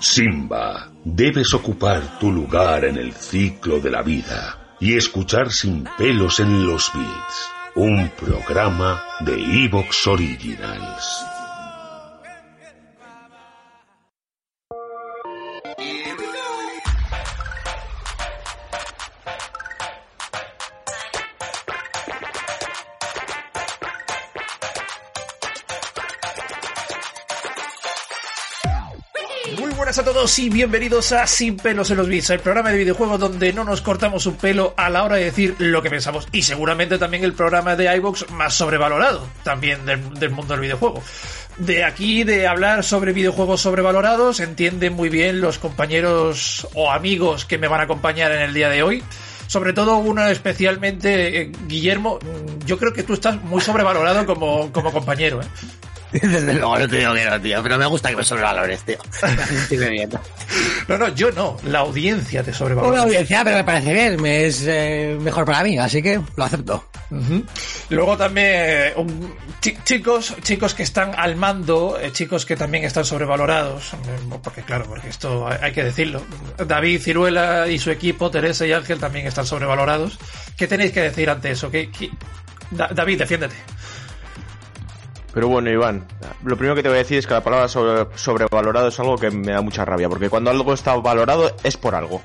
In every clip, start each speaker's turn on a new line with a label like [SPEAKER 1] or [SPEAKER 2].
[SPEAKER 1] Simba, debes ocupar tu lugar en el ciclo de la vida y escuchar sin pelos en los beats, un programa de Evox Originals.
[SPEAKER 2] Muy buenas a todos y bienvenidos a Sin pelos en los bits, el programa de videojuegos donde no nos cortamos un pelo a la hora de decir lo que pensamos y seguramente también el programa de iVox más sobrevalorado también del, del mundo del videojuego. De aquí, de hablar sobre videojuegos sobrevalorados, entienden muy bien los compañeros o amigos que me van a acompañar en el día de hoy. Sobre todo uno especialmente, eh, Guillermo, mm, yo creo que tú estás muy sobrevalorado como, como compañero. ¿eh?
[SPEAKER 3] Desde luego, no te digo que no, tío, pero me gusta que me sobrevalores, tío.
[SPEAKER 2] No, no, yo no, la audiencia te
[SPEAKER 3] Una
[SPEAKER 2] sobrevalora.
[SPEAKER 3] audiencia, pero me parece bien, me es eh, mejor para mí, así que lo acepto.
[SPEAKER 2] Luego también eh, un- chicos, chicos que están al mando, eh, chicos que también están sobrevalorados, eh, porque claro, porque esto hay, hay que decirlo. David Ciruela y su equipo, Teresa y Ángel también están sobrevalorados. ¿Qué tenéis que decir ante eso? ¿Qué, qué- Da- David, defiéndete.
[SPEAKER 4] Pero bueno, Iván, lo primero que te voy a decir es que la palabra sobre- sobrevalorado es algo que me da mucha rabia, porque cuando algo está valorado es por algo.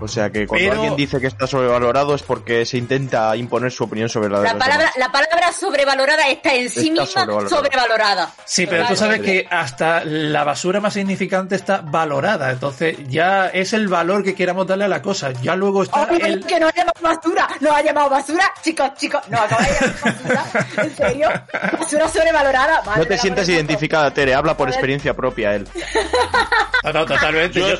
[SPEAKER 4] O sea que cuando
[SPEAKER 2] Pero-
[SPEAKER 4] alguien dice que está sobrevalorado es porque se intenta imponer su opinión sobre la
[SPEAKER 5] La palabra, la palabra sobrevalorada está en sí
[SPEAKER 4] Está
[SPEAKER 5] misma
[SPEAKER 4] sobrevalorada.
[SPEAKER 5] sobrevalorada.
[SPEAKER 2] Sí, pero tú sabes que hasta la basura más significante está valorada. Entonces ya es el valor que queramos darle a la cosa. Ya luego está
[SPEAKER 5] Ay,
[SPEAKER 2] el...
[SPEAKER 5] que no ha llamado basura, no ha llamado basura, chicos, chicos, no acaba de llamar basura, ¿en serio? Basura sobrevalorada, madre
[SPEAKER 4] No te sientas identificada, Tere, habla por experiencia propia él.
[SPEAKER 2] No, no, totalmente.
[SPEAKER 6] Yo-
[SPEAKER 2] yo-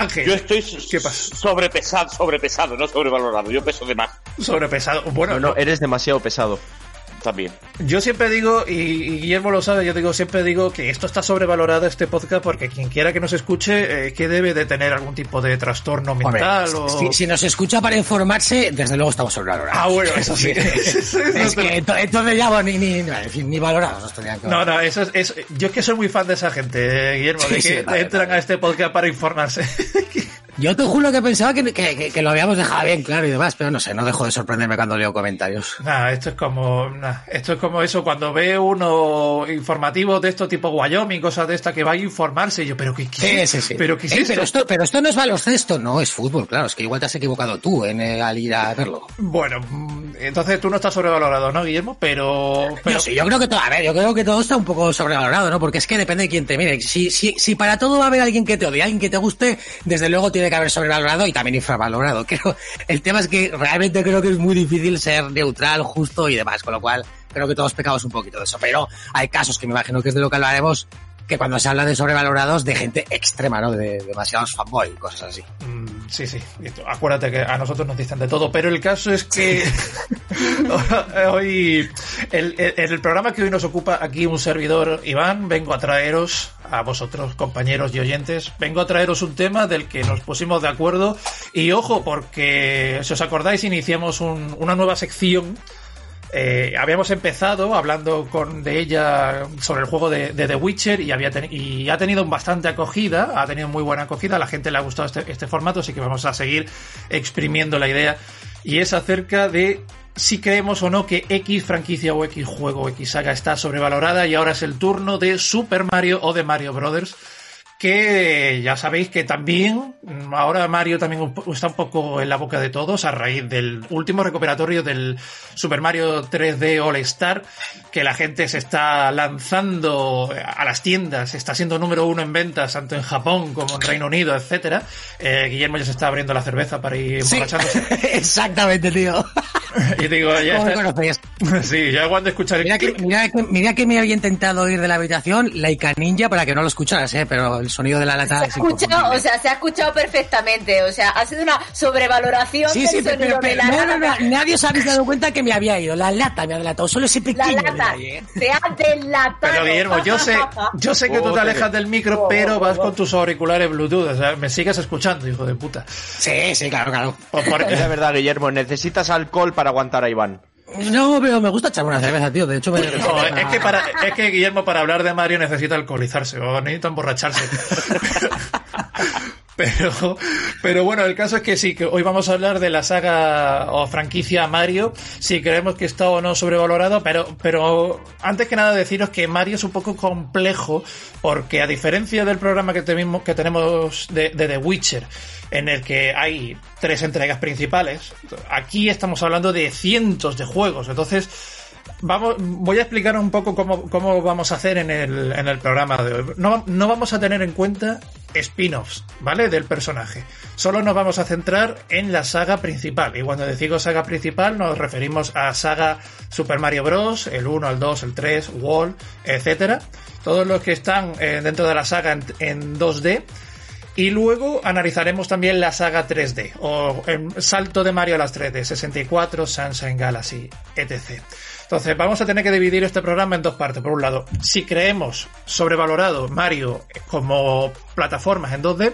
[SPEAKER 2] Ángel.
[SPEAKER 6] Yo estoy
[SPEAKER 2] ¿Qué pasa?
[SPEAKER 6] sobrepesado, sobrepesado, no sobrevalorado. Yo peso de más
[SPEAKER 2] sobrepesado. Bueno,
[SPEAKER 4] No, no,
[SPEAKER 2] no,
[SPEAKER 4] eres demasiado pesado.
[SPEAKER 6] También.
[SPEAKER 2] yo siempre digo, y, y Guillermo lo sabe, yo digo, siempre digo que esto está sobrevalorado este podcast porque quien quiera que nos escuche, eh, que debe de tener algún tipo de trastorno
[SPEAKER 3] Hombre,
[SPEAKER 2] mental o...
[SPEAKER 3] si, si nos escucha para informarse, desde luego estamos sobrevalorados.
[SPEAKER 2] Ah, bueno, eso sí.
[SPEAKER 3] Es que ento- entonces ya, bueno, ni, ni, ni, valorados
[SPEAKER 2] No, no, eso es, es- Yo es que soy muy fan de esa gente, eh, Guillermo, de que
[SPEAKER 3] Sí, sí, vale,
[SPEAKER 2] entran
[SPEAKER 3] vale.
[SPEAKER 2] a este podcast para informarse.
[SPEAKER 3] Yo te juro que pensaba que, que, que- que lo habíamos dejado bien claro y demás, pero no sé, no dejo de sorprenderme cuando leo comentarios.
[SPEAKER 2] Nah, esto es como, nah, esto es como eso, cuando ve uno informativo de esto tipo Wyoming, cosas de esta que va a informarse, y yo, pero qué, qué
[SPEAKER 3] Sí, sí, sí.
[SPEAKER 2] pero qué es
[SPEAKER 3] Ey,
[SPEAKER 2] esto?
[SPEAKER 3] pero esto, pero esto no es baloncesto, no es fútbol, claro, es que igual te has equivocado tú en, eh, al ir a verlo.
[SPEAKER 2] Bueno, mm, entonces tú no estás sobrevalorado, ¿no, Guillermo? Pero, pero
[SPEAKER 3] Yo sí, yo creo que todo, a ver, yo creo que todo está un poco sobrevalorado, ¿no? Porque es que depende de quién te mire. Si, si, si para todo va a haber alguien que te odie, alguien que te guste, desde luego tiene que haber sobrevalorado y también infravalorado. Creo, el tema es que realmente creo que es muy difícil ser neutral, justo y demás, con lo cual creo que todos pecamos un poquito de eso. Pero hay casos que me imagino que es de lo que hablaremos, que cuando se habla de sobrevalorados, de gente extrema, ¿no? De demasiados fanboy, cosas así.
[SPEAKER 2] Mm, Sí, sí. Acuérdate que a nosotros nos dicen de todo, pero el caso es que hoy, el, el- en el programa que hoy nos ocupa aquí un servidor, Iván, vengo a traeros, a vosotros compañeros y oyentes, vengo a traeros un tema del que nos pusimos de acuerdo. Y ojo, porque si os acordáis iniciamos un- una nueva sección. Eh, habíamos empezado hablando con de ella sobre el juego de, The Witcher y ha tenido bastante acogida, ha tenido muy buena acogida, a la gente le ha gustado este, este formato, así que vamos a seguir exprimiendo la idea. Y es acerca de si creemos o no que X franquicia o X juego o X saga está sobrevalorada y ahora es el turno de Super Mario o de Mario Brothers que ya sabéis que también mm, ahora Mario también está un poco en la boca de todos a raíz del último recuperatorio del Super Mario 3D All Star que la gente se está lanzando a las tiendas, está siendo número uno en ventas tanto en Japón como en Reino Unido, etcétera. Eh, Guillermo ya se está abriendo la cerveza para ir
[SPEAKER 3] Sí,
[SPEAKER 2] emborrachándose.
[SPEAKER 3] exactamente, tío.
[SPEAKER 2] y digo, ya
[SPEAKER 3] ¿Cómo
[SPEAKER 2] está-
[SPEAKER 3] conocéis?
[SPEAKER 2] Sí, ya cuando escuchar
[SPEAKER 3] Mira que, mira, que, mira que me había intentado ir de la habitación Laika Ninja para que no lo escucharas, ¿eh? pero el sonido de la
[SPEAKER 5] Se
[SPEAKER 3] lata
[SPEAKER 5] ha
[SPEAKER 3] es
[SPEAKER 5] escuchado,
[SPEAKER 3] inconfundible.
[SPEAKER 5] o sea, se ha escuchado perfectamente, o sea, ha sido una sobrevaloración
[SPEAKER 3] Sí,
[SPEAKER 5] del
[SPEAKER 3] sí,
[SPEAKER 5] sonido
[SPEAKER 3] pero-
[SPEAKER 5] de la
[SPEAKER 3] no, no, no,
[SPEAKER 5] lata.
[SPEAKER 3] nadie os habéis dado cuenta que me había ido. La lata me ha delatado, solo ese
[SPEAKER 5] La
[SPEAKER 3] pequeño
[SPEAKER 5] lata
[SPEAKER 3] detalle, ¿eh?
[SPEAKER 5] se ha delatado.
[SPEAKER 2] Pero Guillermo, yo sé, yo sé que tú te alejas del micro, pero vas con tus auriculares Bluetooth, o sea, me sigues escuchando, hijo de puta.
[SPEAKER 3] Sí, sí, claro, claro.
[SPEAKER 2] Por-
[SPEAKER 4] Es la verdad, Guillermo, necesitas alcohol para aguantar a Iván.
[SPEAKER 3] No, pero me gusta echarme una cerveza, tío. De hecho, me...
[SPEAKER 2] No, es, que para, es que Guillermo para hablar de Mario necesita alcoholizarse o necesita emborracharse. Pero, pero bueno, el caso es que sí, que hoy vamos a hablar de la saga o franquicia Mario, si creemos que está o no sobrevalorado, pero, pero antes que nada deciros que Mario es un poco complejo, porque a diferencia del programa que, tenemos, que tenemos de, de The Witcher, en el que hay tres entregas principales, aquí estamos hablando de cientos de juegos, entonces Vamos, voy a explicar un poco cómo, cómo vamos a hacer en el, en el programa de hoy. No, no vamos a tener en cuenta spin-offs, ¿vale? Del personaje. Solo nos vamos a centrar en la saga principal. Y cuando decimos saga principal nos referimos a saga Super Mario Bros., el 1, el 2, el 3, Wall, etcétera. Todos los que están eh, dentro de la saga en, en 2D. Y luego analizaremos también la saga 3D, o el salto de Mario a las 3D, 64, Sunshine Galaxy, etc. Entonces, vamos a tener que dividir este programa en dos partes. Por un lado, si creemos sobrevalorado Mario como plataformas en 2D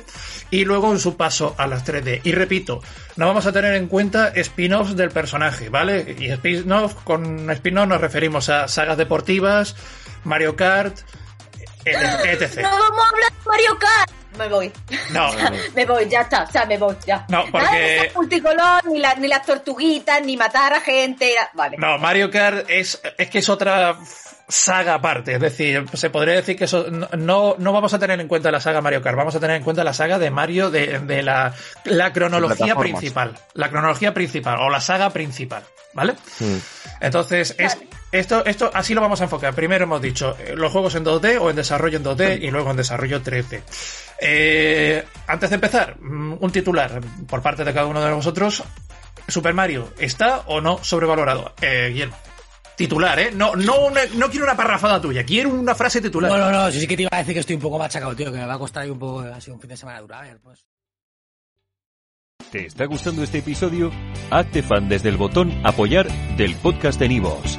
[SPEAKER 2] y luego en su paso a las 3D. Y repito, no vamos a tener en cuenta spin-offs del personaje, ¿vale? Y spin-off, con spin-off nos referimos a sagas deportivas, Mario Kart, etc.
[SPEAKER 5] No vamos a hablar de Mario Kart. Me voy.
[SPEAKER 2] No,
[SPEAKER 5] O sea, me voy, ya está. O sea, me voy, ya.
[SPEAKER 2] No, porque-
[SPEAKER 5] Nada de esas multicolor, ni, la- ni las tortuguitas, ni matar a gente. Vale.
[SPEAKER 2] No, Mario Kart es, es que es otra saga aparte. Es decir, se podría decir que eso, no, no vamos a tener en cuenta la saga Mario Kart, vamos a tener en cuenta la saga de Mario de, de la, la cronología principal. La cronología principal o la saga principal. ¿Vale? Entonces, es, esto, esto así lo vamos a enfocar. Primero hemos dicho eh, los juegos en 2D o en desarrollo en 2D y luego en desarrollo 3D. Eh, antes de empezar, mm, un titular por parte de cada uno de vosotros. Super Mario, ¿está o no sobrevalorado? Eh, Guillermo. Titular, ¿eh? No, no, una- no quiero una parrafada tuya, quiero una frase titular.
[SPEAKER 3] No, no, no, sí, sí que te iba a decir que estoy un poco machacado, tío, que me va a costar ahí un poco, ha sido un fin de semana duro. A ver, pues.
[SPEAKER 7] ¿Te está gustando este episodio? Hazte fan desde el botón Apoyar del podcast de Nivos.